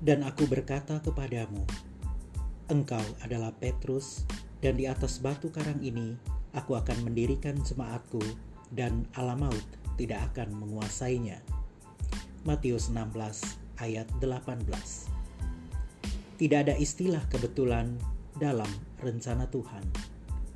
Dan aku berkata kepadamu, Engkau adalah Petrus, dan di atas batu karang ini aku akan mendirikan jemaatku, dan alam maut tidak akan menguasainya. Matius 16 ayat 18 Tidak ada istilah kebetulan dalam rencana Tuhan.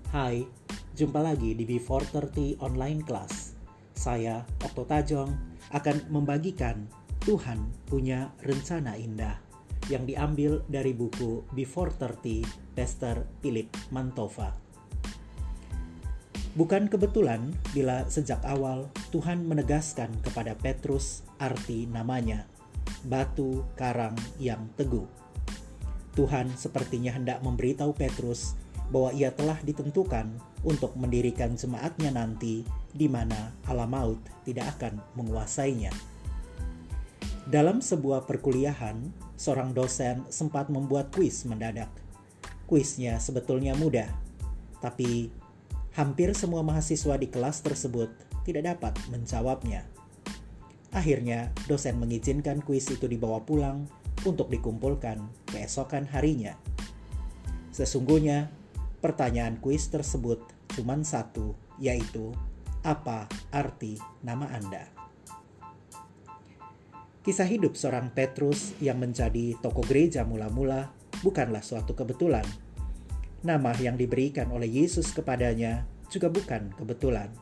Hai, jumpa lagi di B430 Online Class. Saya, Okto Tajong, akan membagikan Tuhan punya rencana indah yang diambil dari buku Before 30 Pastor Philip Mantova. Bukan kebetulan bila sejak awal Tuhan menegaskan kepada Petrus arti namanya, batu karang yang teguh. Tuhan sepertinya hendak memberitahu Petrus bahwa ia telah ditentukan untuk mendirikan jemaatnya nanti di mana alam maut tidak akan menguasainya. Dalam sebuah perkuliahan, seorang dosen sempat membuat kuis mendadak. Kuisnya sebetulnya mudah, tapi hampir semua mahasiswa di kelas tersebut tidak dapat menjawabnya. Akhirnya, dosen mengizinkan kuis itu dibawa pulang untuk dikumpulkan keesokan harinya. Sesungguhnya, pertanyaan kuis tersebut cuma satu, yaitu apa arti nama Anda? Kisah hidup seorang Petrus yang menjadi tokoh gereja mula-mula bukanlah suatu kebetulan. Nama yang diberikan oleh Yesus kepadanya juga bukan kebetulan.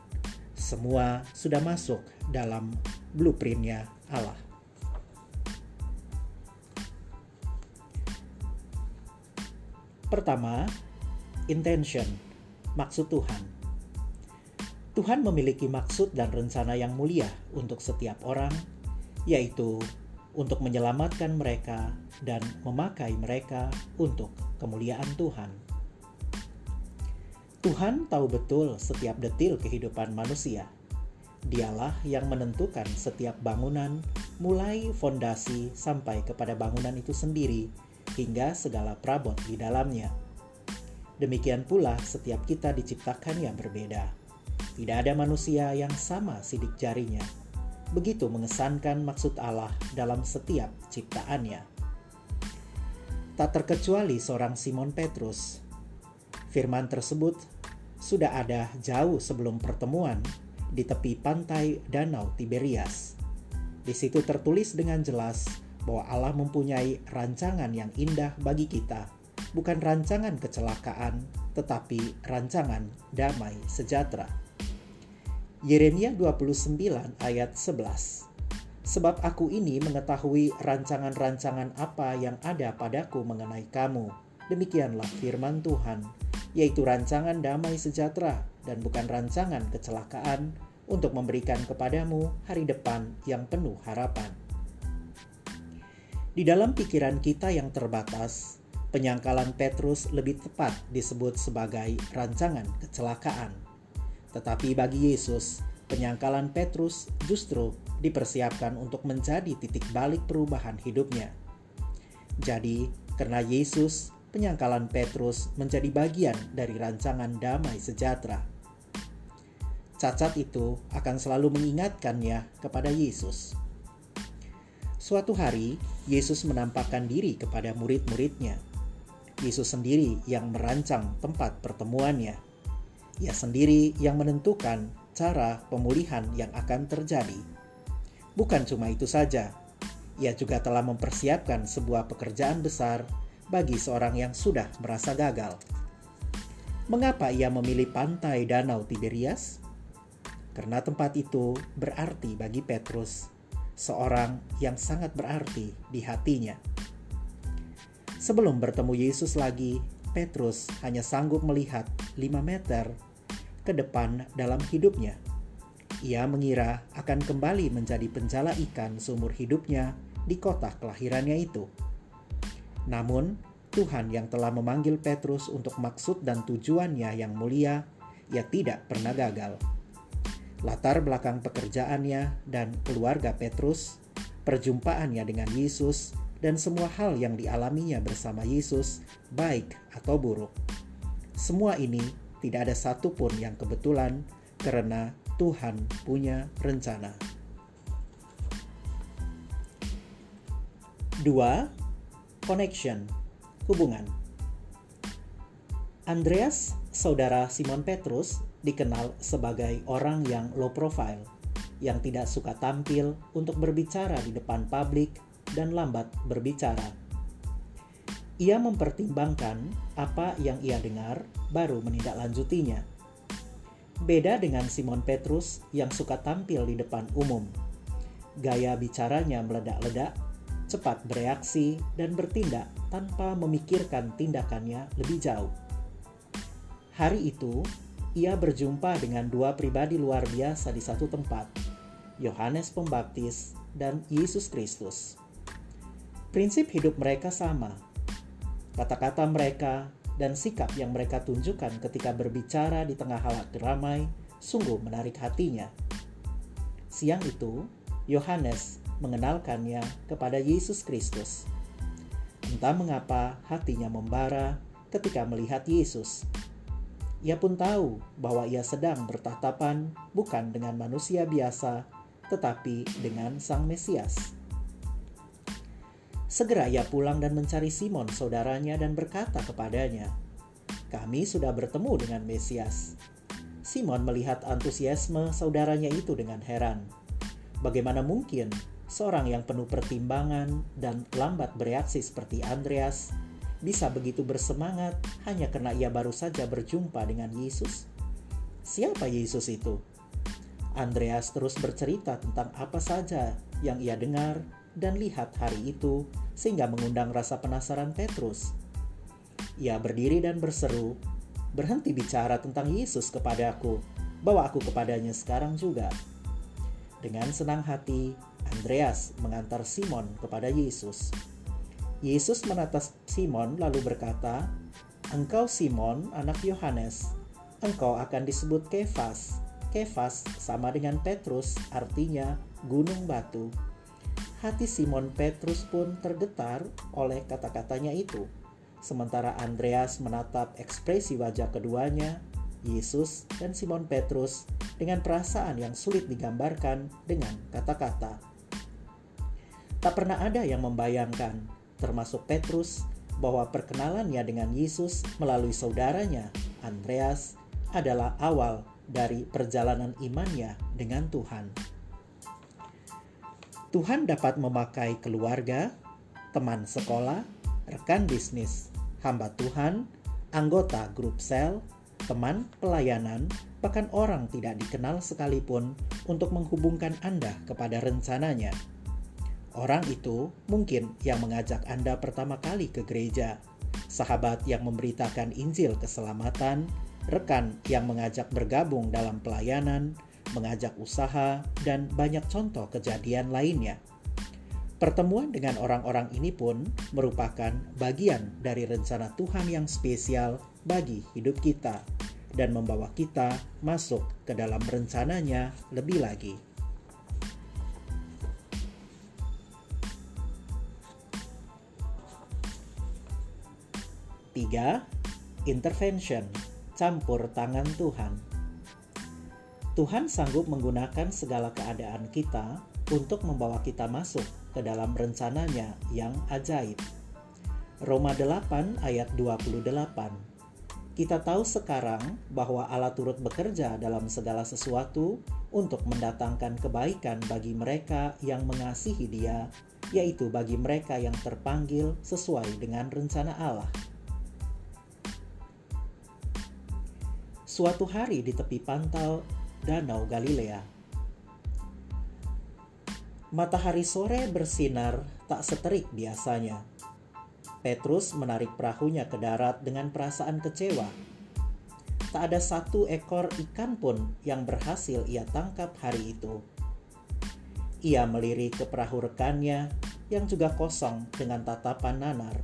Semua sudah masuk dalam blueprintnya Allah. Pertama, intention, maksud Tuhan. Tuhan memiliki maksud dan rencana yang mulia untuk setiap orang yaitu untuk menyelamatkan mereka dan memakai mereka untuk kemuliaan Tuhan. Tuhan tahu betul setiap detil kehidupan manusia. Dialah yang menentukan setiap bangunan, mulai fondasi sampai kepada bangunan itu sendiri, hingga segala perabot di dalamnya. Demikian pula, setiap kita diciptakan yang berbeda. Tidak ada manusia yang sama sidik jarinya, begitu mengesankan maksud Allah dalam setiap ciptaannya. Tak terkecuali seorang Simon Petrus. Firman tersebut sudah ada jauh sebelum pertemuan di tepi pantai Danau Tiberias. Di situ tertulis dengan jelas bahwa Allah mempunyai rancangan yang indah bagi kita, bukan rancangan kecelakaan, tetapi rancangan damai sejahtera. Yeremia 29 ayat 11. Sebab aku ini mengetahui rancangan-rancangan apa yang ada padaku mengenai kamu. Demikianlah firman Tuhan, yaitu rancangan damai sejahtera dan bukan rancangan kecelakaan untuk memberikan kepadamu hari depan yang penuh harapan. Di dalam pikiran kita yang terbatas, penyangkalan Petrus lebih tepat disebut sebagai rancangan kecelakaan tetapi bagi Yesus, penyangkalan Petrus justru dipersiapkan untuk menjadi titik balik perubahan hidupnya. Jadi, karena Yesus, penyangkalan Petrus menjadi bagian dari rancangan damai sejahtera. Cacat itu akan selalu mengingatkannya kepada Yesus. Suatu hari, Yesus menampakkan diri kepada murid-muridnya. Yesus sendiri yang merancang tempat pertemuannya ia sendiri yang menentukan cara pemulihan yang akan terjadi. Bukan cuma itu saja, ia juga telah mempersiapkan sebuah pekerjaan besar bagi seorang yang sudah merasa gagal. Mengapa ia memilih pantai Danau Tiberias? Karena tempat itu berarti bagi Petrus, seorang yang sangat berarti di hatinya. Sebelum bertemu Yesus lagi, Petrus hanya sanggup melihat 5 meter ke depan dalam hidupnya. Ia mengira akan kembali menjadi penjala ikan seumur hidupnya di kota kelahirannya itu. Namun, Tuhan yang telah memanggil Petrus untuk maksud dan tujuannya yang mulia, ia tidak pernah gagal. Latar belakang pekerjaannya dan keluarga Petrus, perjumpaannya dengan Yesus, dan semua hal yang dialaminya bersama Yesus, baik atau buruk. Semua ini tidak ada satupun yang kebetulan karena Tuhan punya rencana. Dua, connection, hubungan. Andreas, saudara Simon Petrus, dikenal sebagai orang yang low profile, yang tidak suka tampil untuk berbicara di depan publik dan lambat berbicara. Ia mempertimbangkan apa yang ia dengar, baru menindaklanjutinya. Beda dengan Simon Petrus yang suka tampil di depan umum. Gaya bicaranya meledak-ledak, cepat bereaksi, dan bertindak tanpa memikirkan tindakannya lebih jauh. Hari itu, ia berjumpa dengan dua pribadi luar biasa di satu tempat, Yohanes Pembaptis dan Yesus Kristus. Prinsip hidup mereka sama. Kata-kata mereka dan sikap yang mereka tunjukkan ketika berbicara di tengah halayak ramai sungguh menarik hatinya. Siang itu, Yohanes mengenalkannya kepada Yesus Kristus. Entah mengapa hatinya membara ketika melihat Yesus. Ia pun tahu bahwa ia sedang bertatapan bukan dengan manusia biasa, tetapi dengan Sang Mesias. Segera ia pulang dan mencari Simon, saudaranya, dan berkata kepadanya, "Kami sudah bertemu dengan Mesias." Simon melihat antusiasme saudaranya itu dengan heran. Bagaimana mungkin seorang yang penuh pertimbangan dan lambat bereaksi seperti Andreas bisa begitu bersemangat hanya karena ia baru saja berjumpa dengan Yesus? Siapa Yesus itu? Andreas terus bercerita tentang apa saja yang ia dengar dan lihat hari itu sehingga mengundang rasa penasaran Petrus. Ia berdiri dan berseru, "Berhenti bicara tentang Yesus kepadaku, bawa aku kepadanya sekarang juga." Dengan senang hati, Andreas mengantar Simon kepada Yesus. Yesus menatap Simon lalu berkata, "Engkau Simon, anak Yohanes, engkau akan disebut Kefas." Kefas sama dengan Petrus, artinya gunung batu. Hati Simon Petrus pun tergetar oleh kata-katanya itu. Sementara Andreas menatap ekspresi wajah keduanya, Yesus dan Simon Petrus dengan perasaan yang sulit digambarkan dengan kata-kata. Tak pernah ada yang membayangkan, termasuk Petrus, bahwa perkenalannya dengan Yesus melalui saudaranya, Andreas, adalah awal dari perjalanan imannya dengan Tuhan. Tuhan dapat memakai keluarga, teman sekolah, rekan bisnis, hamba Tuhan, anggota grup sel, teman pelayanan, bahkan orang tidak dikenal sekalipun untuk menghubungkan Anda kepada rencananya. Orang itu mungkin yang mengajak Anda pertama kali ke gereja, sahabat yang memberitakan Injil keselamatan, rekan yang mengajak bergabung dalam pelayanan, mengajak usaha, dan banyak contoh kejadian lainnya. Pertemuan dengan orang-orang ini pun merupakan bagian dari rencana Tuhan yang spesial bagi hidup kita dan membawa kita masuk ke dalam rencananya lebih lagi. Tiga, intervention, campur tangan Tuhan. Tuhan sanggup menggunakan segala keadaan kita untuk membawa kita masuk ke dalam rencananya yang ajaib. Roma 8 ayat 28 Kita tahu sekarang bahwa Allah turut bekerja dalam segala sesuatu untuk mendatangkan kebaikan bagi mereka yang mengasihi dia, yaitu bagi mereka yang terpanggil sesuai dengan rencana Allah. Suatu hari di tepi pantai Danau Galilea. Matahari sore bersinar tak seterik biasanya. Petrus menarik perahunya ke darat dengan perasaan kecewa. Tak ada satu ekor ikan pun yang berhasil ia tangkap hari itu. Ia melirik ke perahu rekannya yang juga kosong dengan tatapan nanar.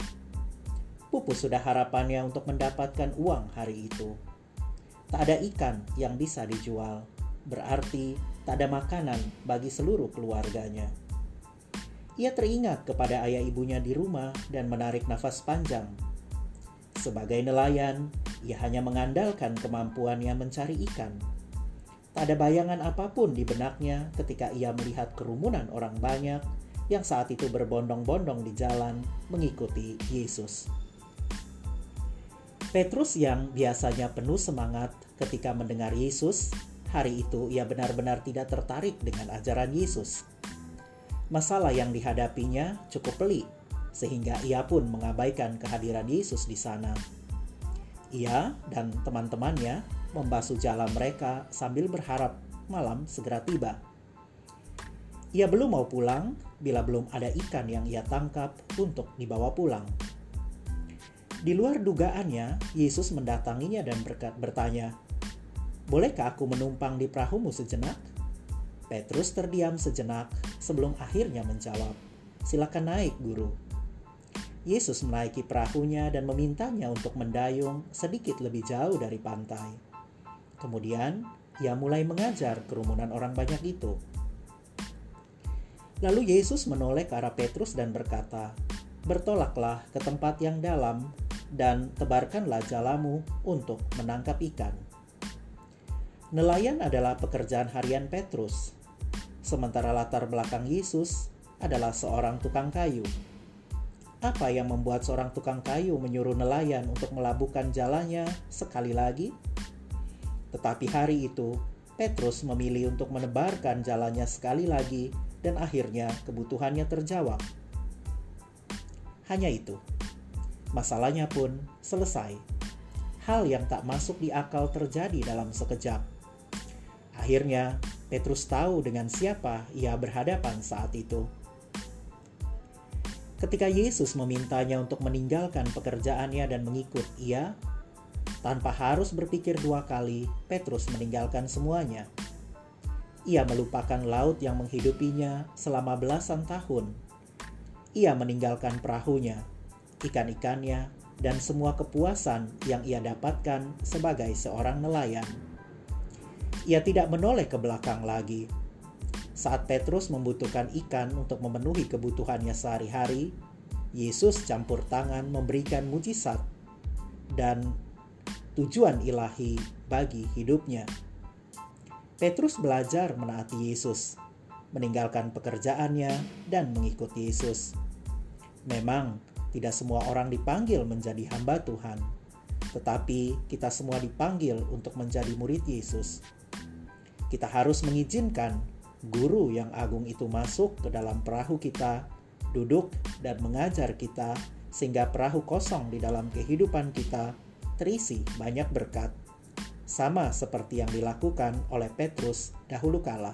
Pupus sudah harapannya untuk mendapatkan uang hari itu Tak ada ikan yang bisa dijual, berarti tak ada makanan bagi seluruh keluarganya. Ia teringat kepada ayah ibunya di rumah dan menarik nafas panjang. Sebagai nelayan, ia hanya mengandalkan kemampuannya mencari ikan. Tak ada bayangan apa pun di benaknya ketika ia melihat kerumunan orang banyak yang saat itu berbondong-bondong di jalan mengikuti Yesus. Petrus yang biasanya penuh semangat ketika mendengar Yesus, hari itu ia benar-benar tidak tertarik dengan ajaran Yesus. Masalah yang dihadapinya cukup pelik, sehingga ia pun mengabaikan kehadiran Yesus di sana. Ia dan teman-temannya membasuh jalan mereka sambil berharap malam segera tiba. Ia belum mau pulang bila belum ada ikan yang ia tangkap untuk dibawa pulang. Di luar dugaannya, Yesus mendatanginya dan berkat bertanya, Bolehkah aku menumpang di perahumu sejenak? Petrus terdiam sejenak sebelum akhirnya menjawab, Silakan naik, guru. Yesus menaiki perahunya dan memintanya untuk mendayung sedikit lebih jauh dari pantai. Kemudian, ia mulai mengajar kerumunan orang banyak itu. Lalu Yesus menoleh ke arah Petrus dan berkata, "Bertolaklah ke tempat yang dalam dan tebarkanlah jalamu untuk menangkap ikan." Nelayan adalah pekerjaan harian Petrus, sementara latar belakang Yesus adalah seorang tukang kayu. Apa yang membuat seorang tukang kayu menyuruh nelayan untuk melabuhkan jalannya sekali lagi? Tetapi hari itu, Petrus memilih untuk menebarkan jalannya sekali lagi dan akhirnya kebutuhannya terjawab. Hanya itu, masalahnya pun selesai. Hal yang tak masuk di akal terjadi dalam sekejap. Akhirnya, Petrus tahu dengan siapa ia berhadapan saat itu. Ketika Yesus memintanya untuk meninggalkan pekerjaannya dan mengikut ia, tanpa harus berpikir dua kali, Petrus meninggalkan semuanya ia melupakan laut yang menghidupinya selama belasan tahun. Ia meninggalkan perahunya, ikan-ikannya, dan semua kepuasan yang ia dapatkan sebagai seorang nelayan. Ia tidak menoleh ke belakang lagi. Saat Petrus membutuhkan ikan untuk memenuhi kebutuhannya sehari-hari, Yesus campur tangan memberikan mujizat dan tujuan ilahi bagi hidupnya. Petrus belajar menaati Yesus, meninggalkan pekerjaannya, dan mengikuti Yesus. Memang, tidak semua orang dipanggil menjadi hamba Tuhan, tetapi kita semua dipanggil untuk menjadi murid Yesus. Kita harus mengizinkan guru yang agung itu masuk ke dalam perahu kita, duduk, dan mengajar kita, sehingga perahu kosong di dalam kehidupan kita terisi banyak berkat sama seperti yang dilakukan oleh Petrus dahulu kala.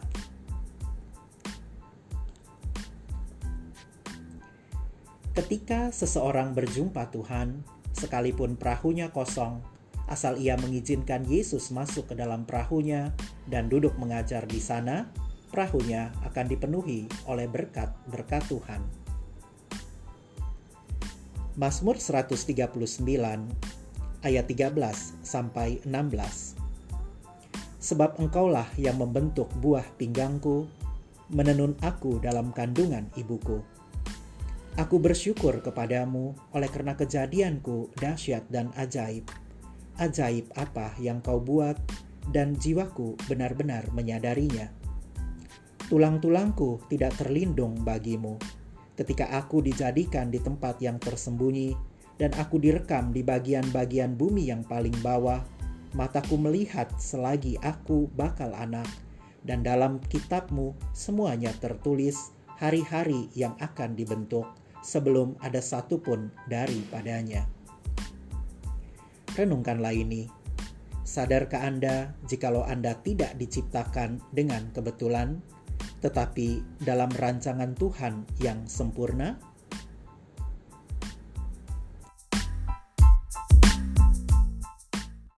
Ketika seseorang berjumpa Tuhan, sekalipun perahunya kosong, asal ia mengizinkan Yesus masuk ke dalam perahunya dan duduk mengajar di sana, perahunya akan dipenuhi oleh berkat-berkat Tuhan. Mazmur 139 ayat 13 sampai 16. Sebab engkaulah yang membentuk buah pinggangku, menenun aku dalam kandungan ibuku. Aku bersyukur kepadamu oleh karena kejadianku dahsyat dan ajaib. Ajaib apa yang kau buat dan jiwaku benar-benar menyadarinya. Tulang-tulangku tidak terlindung bagimu ketika aku dijadikan di tempat yang tersembunyi dan aku direkam di bagian-bagian bumi yang paling bawah, mataku melihat selagi aku bakal anak, dan dalam kitabmu semuanya tertulis hari-hari yang akan dibentuk sebelum ada satu pun daripadanya. Renungkanlah ini. Sadarkah Anda jikalau Anda tidak diciptakan dengan kebetulan, tetapi dalam rancangan Tuhan yang sempurna?